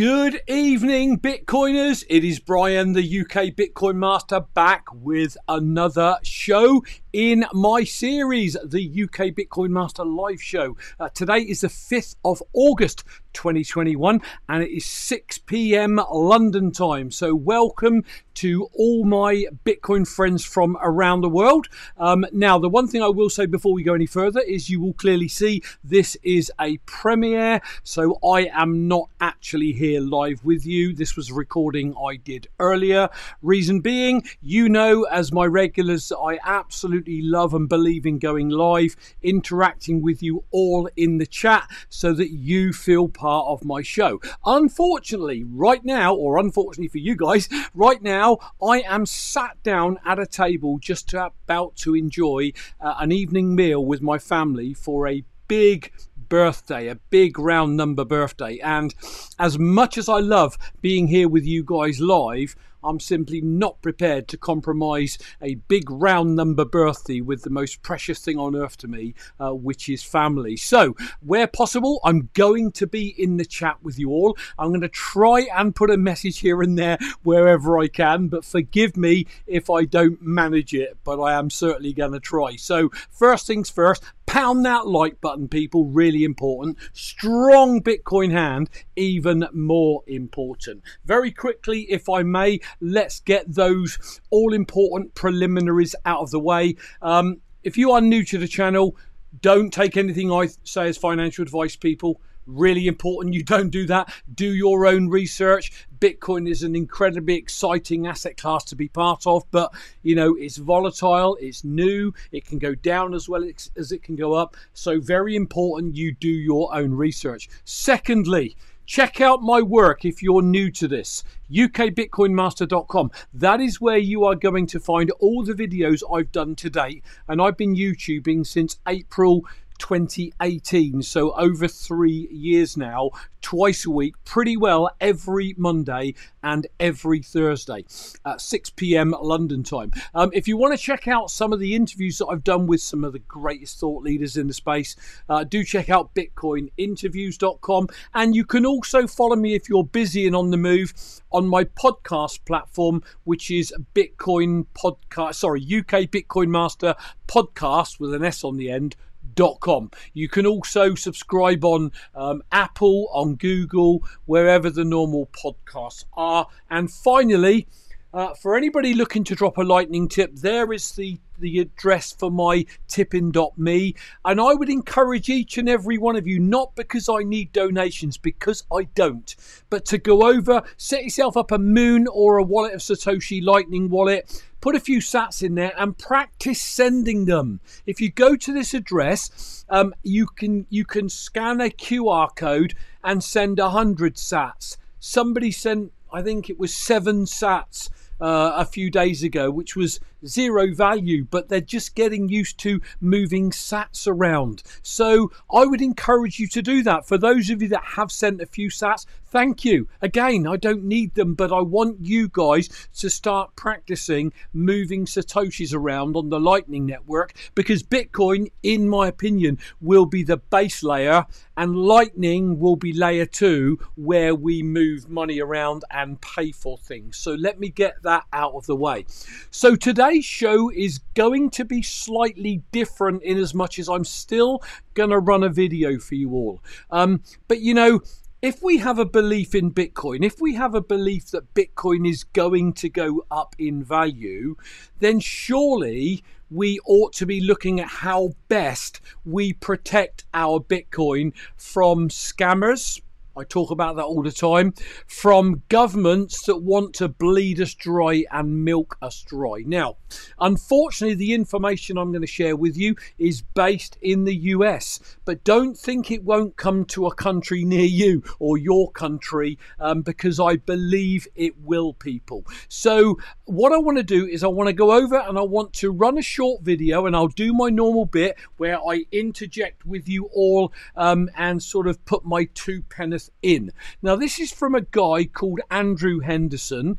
Good evening, Bitcoiners. It is Brian, the UK Bitcoin Master, back with another show in my series, the UK Bitcoin Master Live Show. Uh, today is the 5th of August 2021 and it is 6 p.m. London time. So, welcome to all my Bitcoin friends from around the world. Um, now, the one thing I will say before we go any further is you will clearly see this is a premiere, so I am not actually here live with you. This was a recording I did earlier. Reason being, you know, as my regulars, I absolutely love and believe in going live, interacting with you all in the chat so that you feel part of my show. Unfortunately, right now, or unfortunately for you guys, right now, I am sat down at a table just about to enjoy uh, an evening meal with my family for a big birthday, a big round number birthday. And as much as I love being here with you guys live, I'm simply not prepared to compromise a big round number birthday with the most precious thing on earth to me, uh, which is family. So, where possible, I'm going to be in the chat with you all. I'm going to try and put a message here and there wherever I can, but forgive me if I don't manage it, but I am certainly going to try. So, first things first, Pound that like button, people, really important. Strong Bitcoin hand, even more important. Very quickly, if I may, let's get those all important preliminaries out of the way. Um, if you are new to the channel, don't take anything I say as financial advice, people really important you don't do that. Do your own research. Bitcoin is an incredibly exciting asset class to be part of, but you know, it's volatile, it's new, it can go down as well as it can go up. So, very important you do your own research. Secondly, Check out my work if you're new to this. ukbitcoinmaster.com. That is where you are going to find all the videos I've done to date. And I've been YouTubing since April 2018. So over three years now, twice a week, pretty well every Monday and every Thursday at 6 p.m. London time. Um, if you want to check out some of the interviews that I've done with some of the greatest thought leaders in the space, uh, do check out bitcoininterviews.com. And you can also follow me if you're busy and on the move on my podcast platform, which is Bitcoin Podcast, sorry, UK Bitcoin Master Podcast with an S on the end Com. You can also subscribe on um, Apple, on Google, wherever the normal podcasts are. And finally, uh, for anybody looking to drop a lightning tip, there is the the address for my tippin.me. And I would encourage each and every one of you, not because I need donations, because I don't, but to go over, set yourself up a Muun or a wallet of Satoshi Lightning wallet. Put a few sats in there and practice sending them. If you go to this address, um, you can you can scan a QR code and send a hundred sats. Somebody sent, I think it was seven sats uh, a few days ago, which was zero value, but they're just getting used to moving sats around. So I would encourage you to do that. For those of you that have sent a few sats, thank you. Again, I don't need them, but I want you guys to start practicing moving Satoshis around on the Lightning Network because Bitcoin, in my opinion, will be the base layer and Lightning will be layer two where we move money around and pay for things. So let me get that out of the way. So today, today's show is going to be slightly different in as much as I'm still going to run a video for you all. Um, but you know, if we have a belief in Bitcoin, if we have a belief that Bitcoin is going to go up in value, then surely we ought to be looking at how best we protect our Bitcoin from scammers, I talk about that all the time, from governments that want to bleed us dry and milk us dry. Now, unfortunately, the information I'm going to share with you is based in the US, but don't think it won't come to a country near you or your country um, because I believe it will, people. So, what I want to do is I want to go over and I want to run a short video and I'll do my normal bit where I interject with you all um, and sort of put my two pence in. Now, this is from a guy called Andrew Henderson.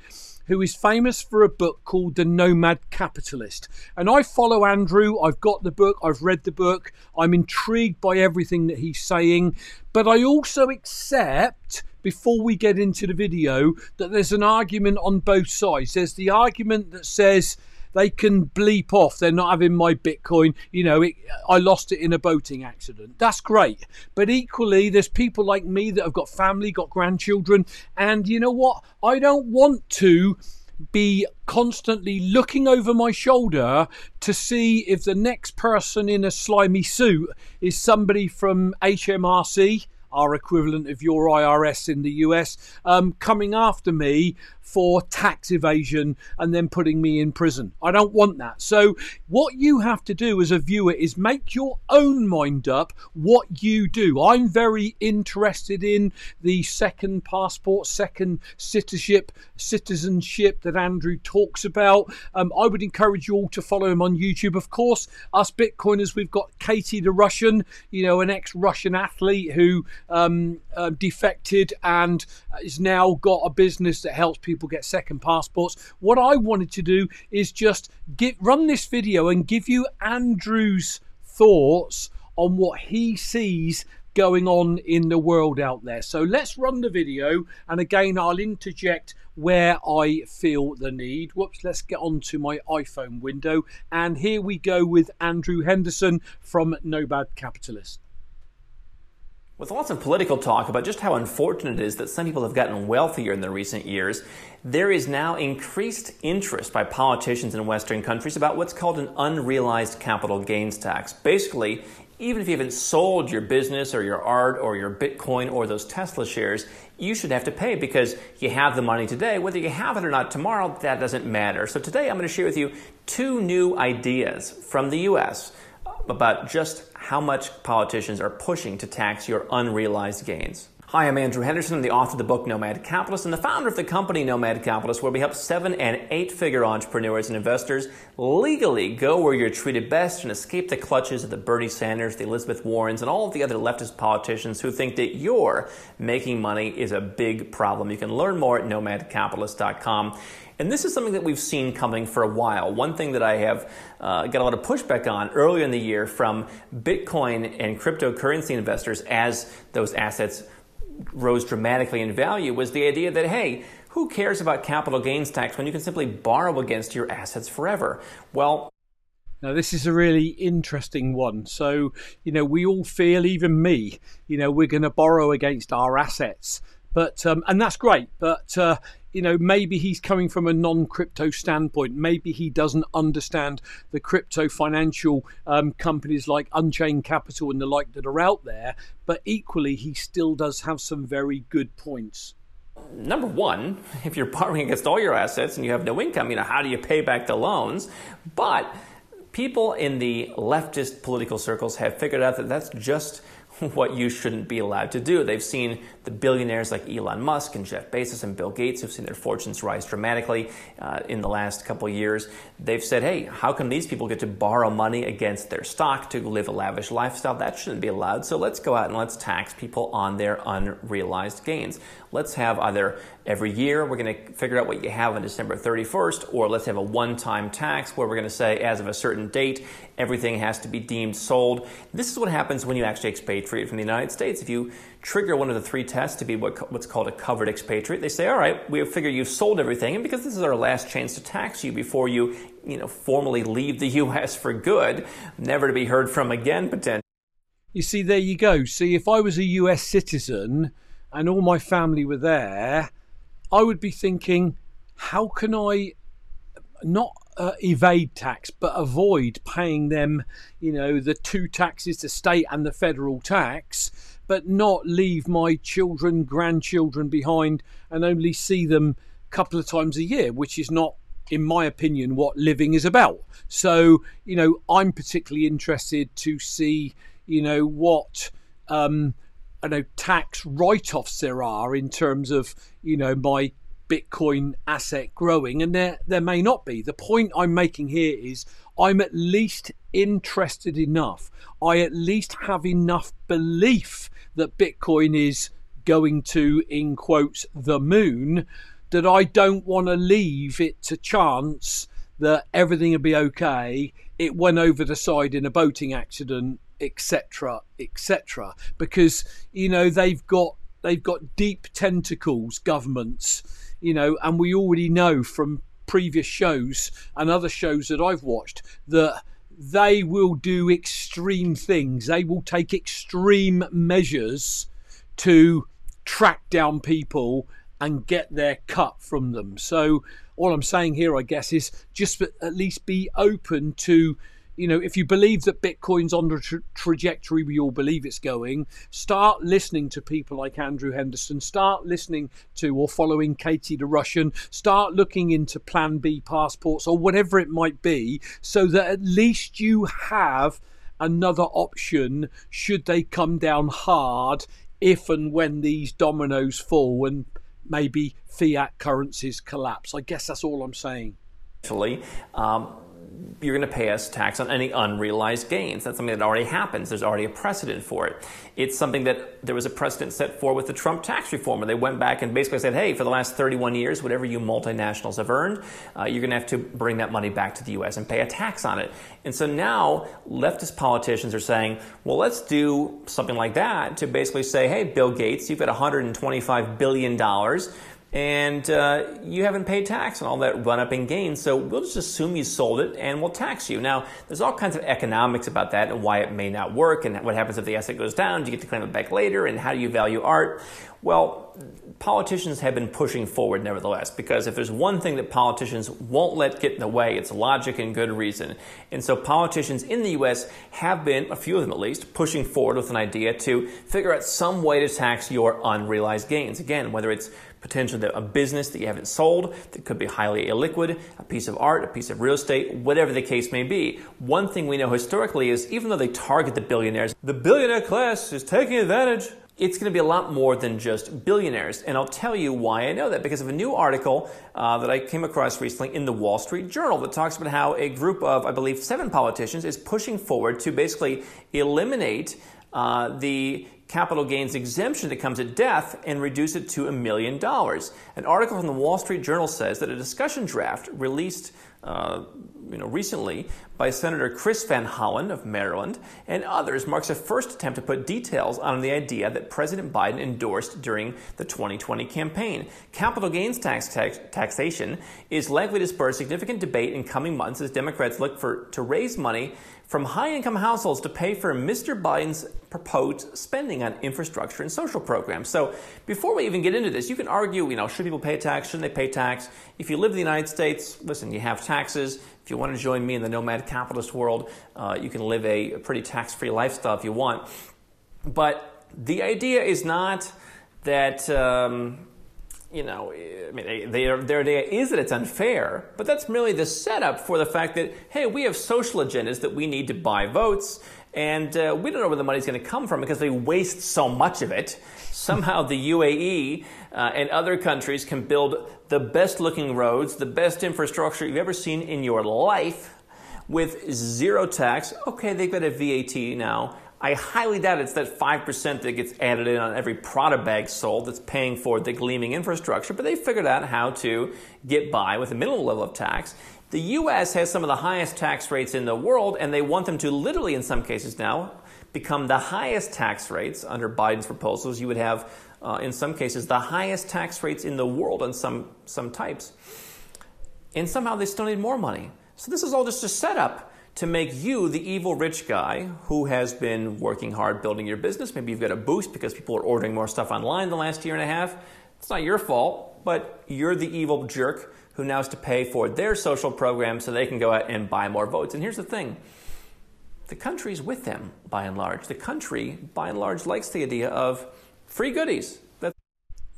who is famous for a book called The Nomad Capitalist. And I follow Andrew. I've got the book, I've read the book, I'm intrigued by everything that he's saying. But I also accept, before we get into the video, that there's an argument on both sides. There's the argument that says, they can bleep off. They're not having my bitcoin. You know it, i lost it in a boating accident. That's great. But equally there's people like me that have got family got grandchildren. And you know what? I don't want to be constantly looking over my shoulder to see if the next person in a slimy suit is somebody from HMRC our equivalent of your IRS in the US, um, coming after me for tax evasion and then putting me in prison. I don't want that. So, what you have to do as a viewer is make your own mind up what you do. I'm very interested in the second passport, second citizenship, citizenship that Andrew talks about. Um, I would encourage you all to follow him on YouTube. Of course, us Bitcoiners, we've got Katie the Russian, you know, an ex Russian athlete who um, uh, defected and has now got a business that helps people get second passports. What I wanted to do is just get, run this video and give you Andrew's thoughts on what he sees going on in the world out there. So let's run the video and again I'll interject where I feel the need. Whoops, let's get on to my iPhone window and here we go with Andrew Henderson from Nomad Capitalist. With lots of political talk about just how unfortunate it is that some people have gotten wealthier in the recent years, there is now increased interest by politicians in Western countries about what's called an unrealized capital gains tax. Basically, even if you haven't sold your business or your art or your Bitcoin or those Tesla shares, you should have to pay because you have the money today. Whether you have it or not tomorrow, that doesn't matter. So today I'm going to share with you two new ideas from the US about just how much politicians are pushing to tax your unrealized gains. Hi, I'm Andrew Henderson. The author of the book Nomad Capitalist and the founder of the company Nomad Capitalist, where we help seven and eight figure entrepreneurs and investors legally go where you're treated best and escape the clutches of the Bernie Sanders, the Elizabeth Warrens, and all of the other leftist politicians who think that your making money is a big problem. You can learn more at nomadcapitalist.com. And this is something that we've seen coming for a while. One thing that I have uh, got a lot of pushback on earlier in the year from Bitcoin and cryptocurrency investors as those assets rose dramatically in value was the idea that, hey, who cares about capital gains tax when you can simply borrow against your assets forever? Well, now, this is a really interesting one. So, you know, we all feel, even me, you know, we're going to borrow against our assets. But, um, and that's great. But, uh, you know, maybe he's coming from a non crypto standpoint. Maybe he doesn't understand the crypto financial um, companies like Unchained Capital and the like that are out there. But equally, he still does have some very good points. Number one, if you're borrowing against all your assets and you have no income, you know, how do you pay back the loans? But people in the leftist political circles have figured out that that's just what you shouldn't be allowed to do. They've seen the billionaires like Elon Musk and Jeff Bezos and Bill Gates have seen their fortunes rise dramatically uh, in the last couple years. They've said, hey, how come these people get to borrow money against their stock to live a lavish lifestyle? That shouldn't be allowed. So let's go out and let's tax people on their unrealized gains. Let's have either every year we're going to figure out what you have on December 31st, or let's have a one time tax where we're going to say, as of a certain date, everything has to be deemed sold. This is what happens when you actually expatriate from the United States. If you trigger one of the three tests to be what, what's called a covered expatriate, they say, all right, we figure you've sold everything, and because this is our last chance to tax you before you, you know, formally leave the U.S. for good, never to be heard from again, potentially. You see, there you go. See, if I was a US citizen and all my family were there, I would be thinking, how can I not uh, evade tax but avoid paying them, you know, the two taxes, the state and the federal tax, but not leave my children, grandchildren behind and only see them a couple of times a year, which is not in my opinion, what living is about. So, you know, I'm particularly interested to see, you know, what um, I know tax write-offs there are in terms of you know my Bitcoin asset growing, and there there may not be. The point I'm making here is I'm at least interested enough. I at least have enough belief that Bitcoin is going to, in quotes, the moon that I don't want to leave it to chance that everything will be okay. It went over the side in a boating accident, etc., etc. Because you know they've got they've got deep tentacles, governments, you know, and we already know from previous shows and other shows that I've watched that they will do extreme things. They will take extreme measures to track down people and get their cut from them. So all I'm saying here, I guess, is just at least be open to you know, if you believe that Bitcoin's on the tra- trajectory we all believe it's going, start listening to people like Andrew Henderson, start listening to or following Katie the Russian, start looking into Plan B passports or whatever it might be, so that at least you have another option should they come down hard if and when these dominoes fall and maybe fiat currencies collapse. I guess that's all I'm saying. Um, you're going to pay us tax on any unrealized gains. That's something that already happens. There's already a precedent for it. It's something that there was a precedent set for with the Trump tax reform, where they went back and basically said, hey, for the last 31 years, whatever you multinationals have earned, uh, you're going to have to bring that money back to the U.S. and pay a tax on it. And so now leftist politicians are saying, well, let's do something like that to basically say, hey, Bill Gates, you've got $125 billion and uh, you haven't paid tax on all that run up in gains, so we'll just assume you sold it and we'll tax you. Now, there's all kinds of economics about that and why it may not work, and what happens if the asset goes down? Do you get to claim it back later? And how do you value art? Well, politicians have been pushing forward nevertheless, because if there's one thing that politicians won't let get in the way, it's logic and good reason. And so politicians in the US have been, a few of them at least, pushing forward with an idea to figure out some way to tax your unrealized gains. Again, whether it's potentially a business that you haven't sold that could be highly illiquid, a piece of art, a piece of real estate, whatever the case may be. One thing we know historically is even though they target the billionaires, the billionaire class is taking advantage. It's going to be a lot more than just billionaires. And I'll tell you why I know that because of a new article uh, that I came across recently in the Wall Street Journal that talks about how a group of, I believe, seven politicians is pushing forward to basically eliminate uh, the capital gains exemption that comes at death and reduce it to a million dollars. An article from the Wall Street Journal says that a discussion draft released uh, you know, recently by Senator Chris Van Hollen of Maryland and others marks a first attempt to put details on the idea that President Biden endorsed during the 2020 campaign. Capital gains tax, tax taxation is likely to spur significant debate in coming months as Democrats look for to raise money from high income households to pay for Mr. Biden's proposed spending on infrastructure and social programs. So, before we even get into this, you can argue, you know, should people pay tax? Shouldn't they pay tax? If you live in the United States, listen, you have taxes. If you want to join me in the nomad capitalist world, uh, you can live a pretty tax free lifestyle if you want. But the idea is not that. Um, you know, I mean, their, their idea is that it's unfair, but that's merely the setup for the fact that, hey, we have social agendas that we need to buy votes, and uh, we don't know where the money's going to come from because they waste so much of it. Somehow the UAE uh, and other countries can build the best looking roads, the best infrastructure you've ever seen in your life with zero tax. Okay, they've got a VAT now. I highly doubt it's that 5% that gets added in on every Prada bag sold that's paying for the gleaming infrastructure, but they figured out how to get by with a minimal level of tax. The US has some of the highest tax rates in the world, and they want them to literally, in some cases now, become the highest tax rates under Biden's proposals. You would have, uh, in some cases, the highest tax rates in the world on some, some types. And somehow they still need more money. So this is all just a setup to make you the evil rich guy who has been working hard building your business. Maybe you've got a boost because people are ordering more stuff online the last year and a half. It's not your fault, but you're the evil jerk who now has to pay for their social program so they can go out and buy more votes. And here's the thing the country's with them by and large. The country, by and large, likes the idea of free goodies.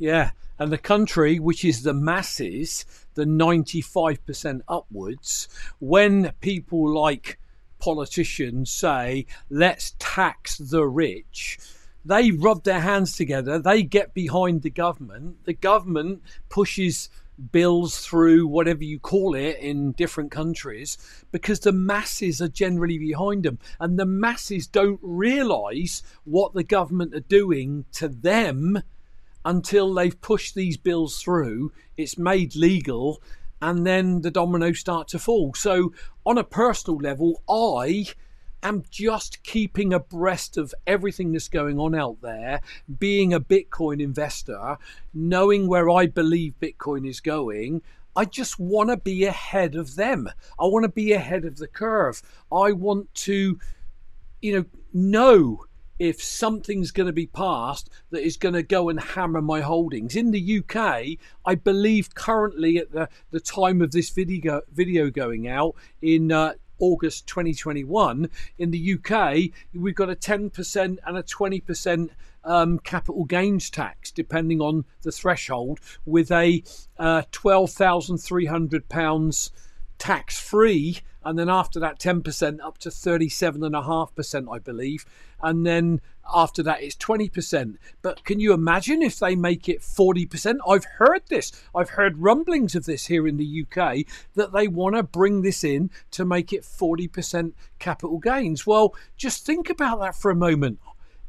Yeah, and the country, which is the masses, the 95% upwards, when people like politicians say, let's tax the rich, they rub their hands together, they get behind the government, the government pushes bills through whatever you call it in different countries because the masses are generally behind them and the masses don't realize what the government are doing to them until they've pushed these bills through, it's made legal, and then the dominoes start to fall. So, on a personal level, I am just keeping abreast of everything that's going on out there, being a Bitcoin investor, knowing where I believe Bitcoin is going. I just want to be ahead of them. I want to be ahead of the curve. I want to, you know, know if something's going to be passed that is going to go and hammer my holdings. In the UK, I believe currently at the, the time of this video video going out in uh, August 2021, in the UK, we've got a 10% and a 20% um, capital gains tax, depending on the threshold, with a uh, £12,300 tax free. And then after that, 10% up to 37.5%, I believe. And then after that, it's 20%. But can you imagine if they make it 40%? I've heard this. I've heard rumblings of this here in the UK that they want to bring this in to make it 40% capital gains. Well, just think about that for a moment.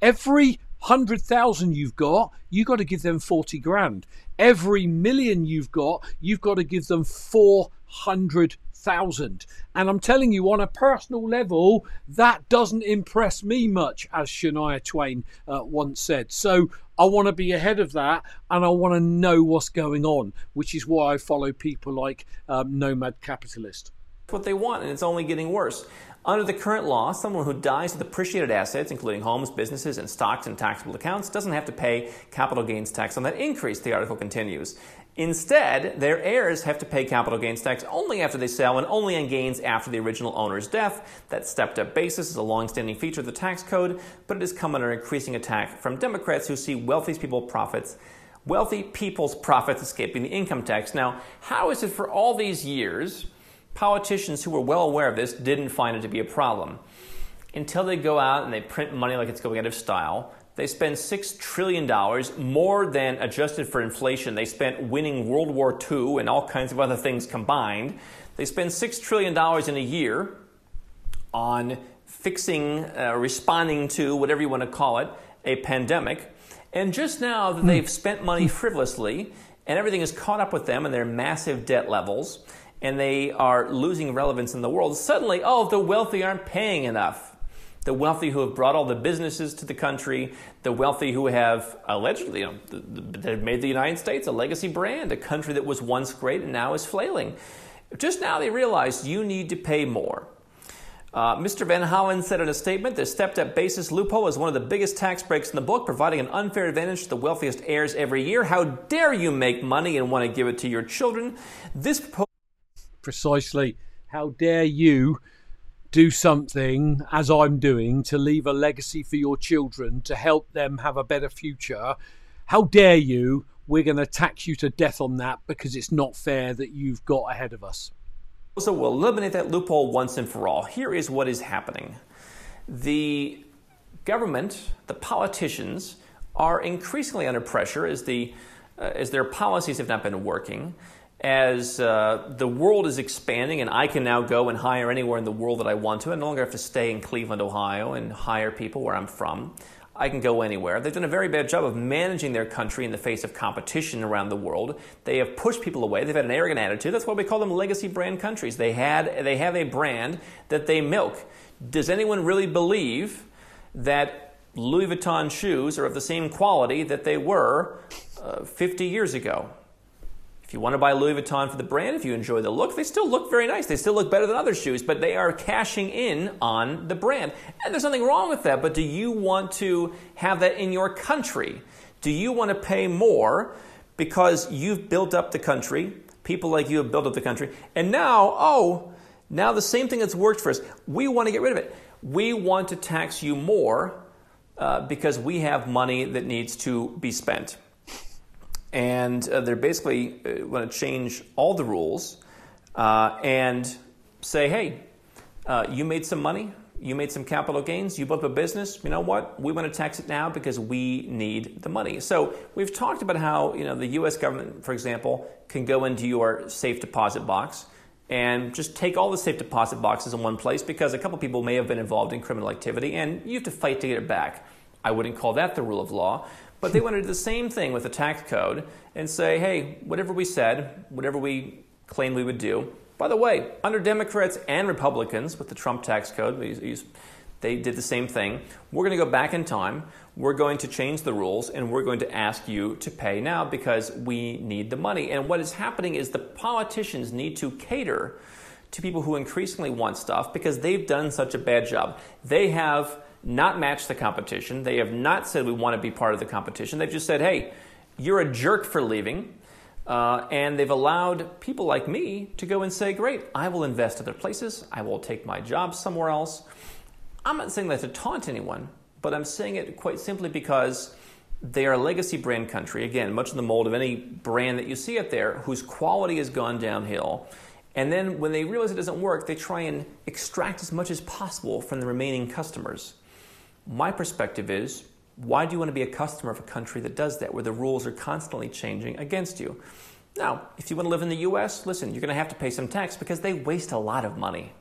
Every hundred thousand you've got, you've got to give them 40 grand. Every million you've got, you've got to give them 400 thousand. And I'm telling you, on a personal level, that doesn't impress me much, as Shania Twain uh, once said. So I want to be ahead of that and I want to know what's going on, which is why I follow people like um, Nomad Capitalist. What they want, and it's only getting worse. Under the current law, someone who dies with appreciated assets, including homes, businesses, and stocks and taxable accounts, doesn't have to pay capital gains tax on that increase, the article continues. Instead, their heirs have to pay capital gains tax only after they sell and only on gains after the original owner's death. That stepped up basis is a long-standing feature of the tax code, but it has come under increasing attack from Democrats who see wealthy people's profits wealthy people's profits escaping the income tax. Now, how is it for all these years Politicians who were well aware of this didn't find it to be a problem. Until they go out and they print money like it's going out of style, they spend $6 trillion more than adjusted for inflation. They spent winning World War II and all kinds of other things combined. They spend $6 trillion in a year on fixing, uh, responding to, whatever you want to call it, a pandemic. And just now that they've spent money frivolously and everything is caught up with them and their massive debt levels, and they are losing relevance in the world, suddenly, oh, the wealthy aren't paying enough. The wealthy who have brought all the businesses to the country, the wealthy who have allegedly you know, have made the United States a legacy brand, a country that was once great and now is flailing. Just now they realized you need to pay more. Uh, Mr. Van Hollen said in a statement the stepped up basis loophole is one of the biggest tax breaks in the book, providing an unfair advantage to the wealthiest heirs every year. How dare you make money and want to give it to your children? This proposal precisely how dare you do something as I'm doing to leave a legacy for your children to help them have a better future. How dare you? We're going to tax you to death on that because it's not fair that you've got ahead of us. So we'll eliminate that loophole once and for all. Here is what is happening the government, the politicians, are increasingly under pressure as, the, uh, as their policies have not been working as uh, the world is expanding and I can now go and hire anywhere in the world that I want to, I no longer have to stay in Cleveland, Ohio and hire people where I'm from. I can go anywhere. They've done a very bad job of managing their country in the face of competition around the world. They have pushed people away. They've had an arrogant attitude. That's why we call them legacy brand countries. They had they have a brand that they milk. Does anyone really believe that Louis Vuitton shoes are of the same quality that they were uh, 50 years ago? You want to buy Louis Vuitton for the brand, if you enjoy the look, they still look very nice. They still look better than other shoes, but they are cashing in on the brand. And there's nothing wrong with that, but do you want to have that in your country? Do you want to pay more because you've built up the country? People like you have built up the country. And now, oh, now the same thing that's worked for us, we want to get rid of it. We want to tax you more uh, because we have money that needs to be spent and uh, they're basically uh, going to change all the rules uh, and say, hey, uh, you made some money, you made some capital gains, you built a business. You know what? We want to tax it now because we need the money. So we've talked about how you know the U.S. government, for example, can go into your safe deposit box and just take all the safe deposit boxes in one place because a couple people may have been involved in criminal activity and you have to fight to get it back. I wouldn't call that the rule of law. But they want to do the same thing with the tax code and say, hey, whatever we said, whatever we claimed we would do. By the way, under Democrats and Republicans with the Trump tax code, they did the same thing. We're going to go back in time. We're going to change the rules and we're going to ask you to pay now because we need the money. And what is happening is the politicians need to cater to people who increasingly want stuff because they've done such a bad job. They have not matched the competition. They have not said we want to be part of the competition. They've just said, hey, you're a jerk for leaving. Uh, and they've allowed people like me to go and say, great, I will invest other places. I will take my job somewhere else. I'm not saying that to taunt anyone, but I'm saying it quite simply because they are a legacy brand country, again, much in the mold of any brand that you see out there, whose quality has gone downhill. And then when they realize it doesn't work, they try and extract as much as possible from the remaining customers. My perspective is why do you want to be a customer of a country that does that, where the rules are constantly changing against you? Now, if you want to live in the US, listen, you're going to have to pay some tax because they waste a lot of money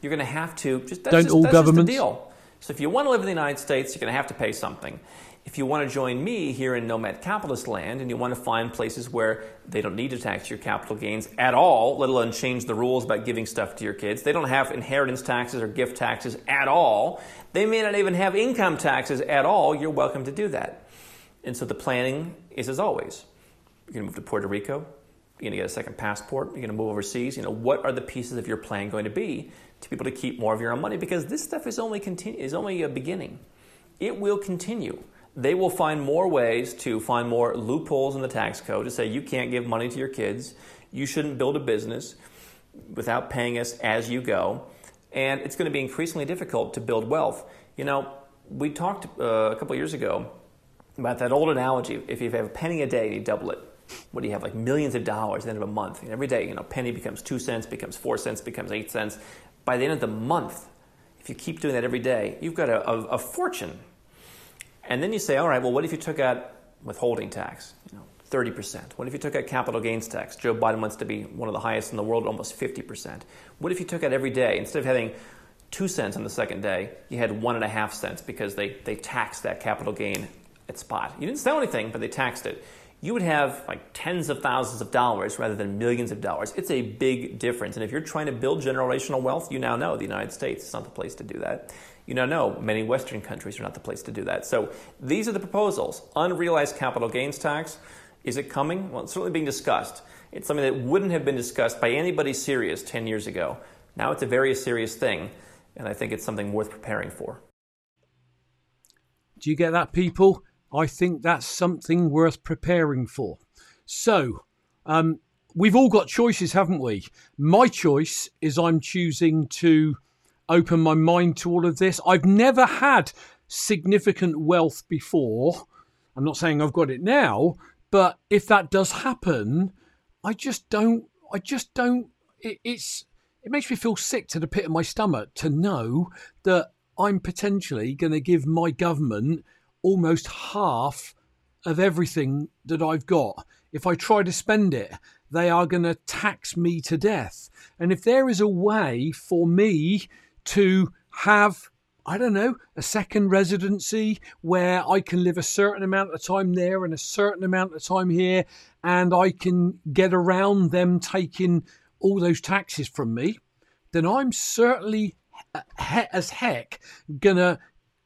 you're going to have to just that's, Don't just, all that's governments? just the deal. So if you want to live in the United States, you're going to have to pay something. If you want to join me here in nomad capitalist land and you want to find places where they don't need to tax your capital gains at all, let alone change the rules about giving stuff to your kids, they don't have inheritance taxes or gift taxes at all, they may not even have income taxes at all, you're welcome to do that. And so the planning is as always. You're going to move to Puerto Rico, you're going to get a second passport, you're going to move overseas. You know, what are the pieces of your plan going to be to be able to keep more of your own money because this stuff is only continue, is only a beginning. It will continue. They will find more ways to find more loopholes in the tax code to say you can't give money to your kids, you shouldn't build a business without paying us as you go, and it's going to be increasingly difficult to build wealth. You know, we talked uh, a couple years ago about that old analogy: if you have a penny a day and you double it, what do you have like millions of dollars at the end of a month and every day you know penny becomes two cents becomes four cents becomes eight cents by the end of the month, if you keep doing that every day, you've got a, a, a fortune. And then you say, all right, well, what if you took out withholding tax? You know, 30%. What if you took out capital gains tax? Joe Biden wants to be one of the highest in the world, almost 50%. What if you took out every day? Instead of having two cents on the second day, you had one and a half cents because they, they taxed that capital gain at spot. You didn't sell anything, but they taxed it you would have like tens of thousands of dollars rather than millions of dollars. It's a big difference. And if you're trying to build generational wealth, you now know the United States is not the place to do that. You now know many Western countries are not the place to do that. So these are the proposals. Unrealized capital gains tax. Is it coming? Well, it's certainly being discussed. It's something that wouldn't have been discussed by anybody serious 10 years ago. Now it's a very serious thing, and I think it's something worth preparing for. Do you get that, people? I think that's something worth preparing for. So, um, we've all got choices, haven't we? My choice is I'm choosing to open my mind to all of this. I've never had significant wealth before. I'm not saying I've got it now, but if that does happen, I just don't. I just don't. It, it's. It makes me feel sick to the pit of my stomach to know that I'm potentially going to give my government almost half of everything that I've got. If I try to spend it, they are going to tax me to death. And if there is a way for me to have, I don't know, a second residency where I can live a certain amount of time there and a certain amount of time here, and I can get around them taking all those taxes from me, then I'm certainly as heck gonna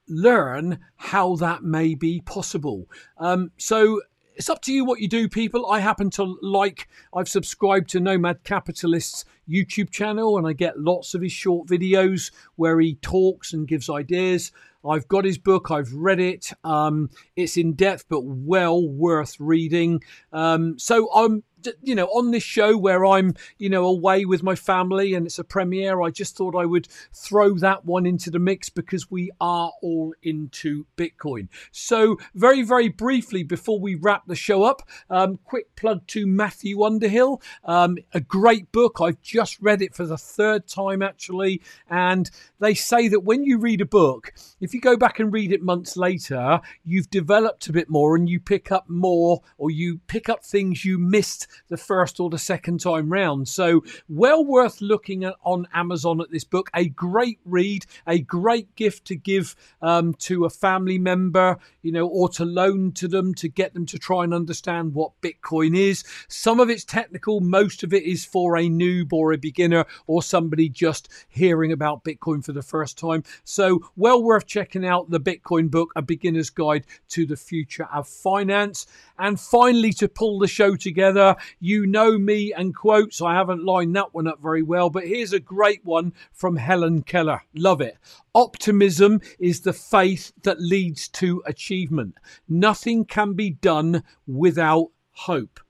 learn how that may be possible. Um, so it's up to you what you do, people. I happen to like, I've subscribed to Nomad Capitalist's YouTube channel and I get lots of his short videos where he talks and gives ideas. I've got his book, I've read it. Um, it's in depth, but well worth reading. Um, so I'm you know, on this show where I'm, you know, away with my family and it's a premiere, I just thought I would throw that one into the mix because we are all into Bitcoin. So, very, very briefly before we wrap the show up, um, quick plug to Matthew Underhill, um, a great book. I've just read it for the third time actually, and they say that when you read a book, if you go back and read it months later, you've developed a bit more and you pick up more or you pick up things you missed the first or the second time round. So, well worth looking at on Amazon at this book. A great read, a great gift to give um, to a family member, you know, or to loan to them to get them to try and understand what Bitcoin is. Some of it's technical, most of it is for a noob or a beginner or somebody just hearing about Bitcoin for the first time. So, well worth checking out the Bitcoin book, A Beginner's Guide to the Future of Finance. And finally, to pull the show together, you know me and quotes. I haven't lined that one up very well, but here's a great one from Helen Keller. Love it. Optimism is the faith that leads to achievement. Nothing can be done without hope.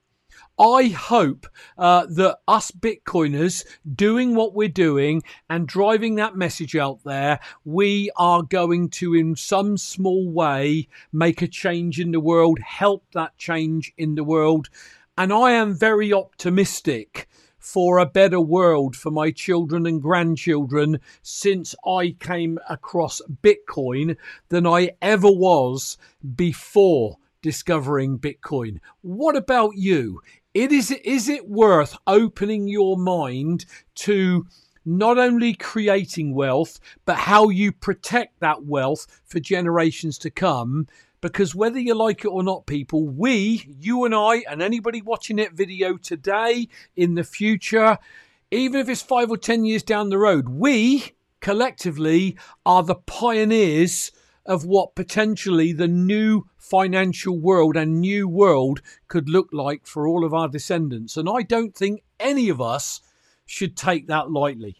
I hope uh, that us Bitcoiners doing what we're doing and driving that message out there, we are going to, in some small way, make a change in the world, help that change in the world. And I am very optimistic for a better world for my children and grandchildren since I came across Bitcoin than I ever was before discovering Bitcoin. What about you? It is is it worth opening your mind to not only creating wealth, but how you protect that wealth for generations to come. Because whether you like it or not, people, we, you and I, and anybody watching that video today, in the future, even if it's five or 10 years down the road, we collectively are the pioneers of what potentially the new financial world and new world could look like for all of our descendants. And I don't think any of us should take that lightly.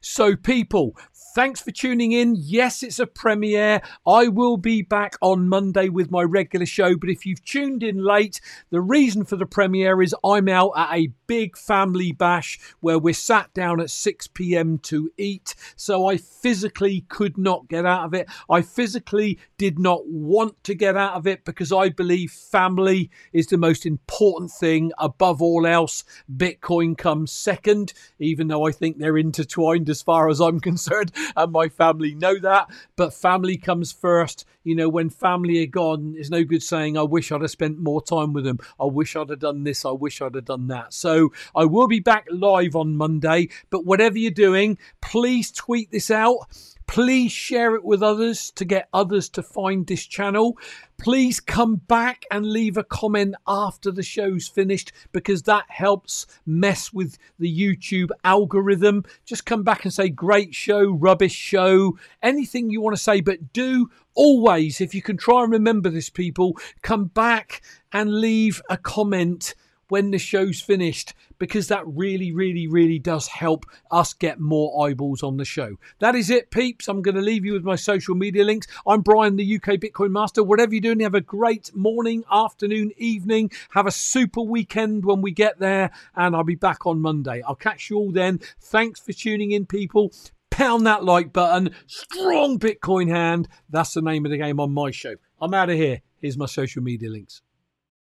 So, people, Thanks for tuning in. Yes, it's a premiere. I will be back on Monday with my regular show, but if you've tuned in late, the reason for the premiere is I'm out at a big family bash where we're sat down at 6 p.m. to eat. So I physically could not get out of it. I physically did not want to get out of it because I believe family is the most important thing above all else. Bitcoin comes second, even though I think they're intertwined as far as I'm concerned and my family know that. But family comes first. You know, when family are gone, it's no good saying, I wish I'd have spent more time with them. I wish I'd have done this. I wish I'd have done that. So I will be back live on Monday. But whatever you're doing, please tweet this out. Please share it with others to get others to find this channel. Please come back and leave a comment after the show's finished because that helps mess with the YouTube algorithm. Just come back and say, great show, rubbish show, anything you want to say, but do always, if you can try and remember this, people, come back and leave a comment when the show's finished because that really, really, really does help us get more eyeballs on the show. That is it, peeps. I'm going to leave you with my social media links. I'm Brian, the UK Bitcoin Master. Whatever you're doing, have a great morning, afternoon, evening. Have a super weekend when we get there, and I'll be back on Monday. I'll catch you all then. Thanks for tuning in, people pound that like button. Strong Bitcoin hand. That's the name of the game on my show. I'm out of here. Here's my social media links.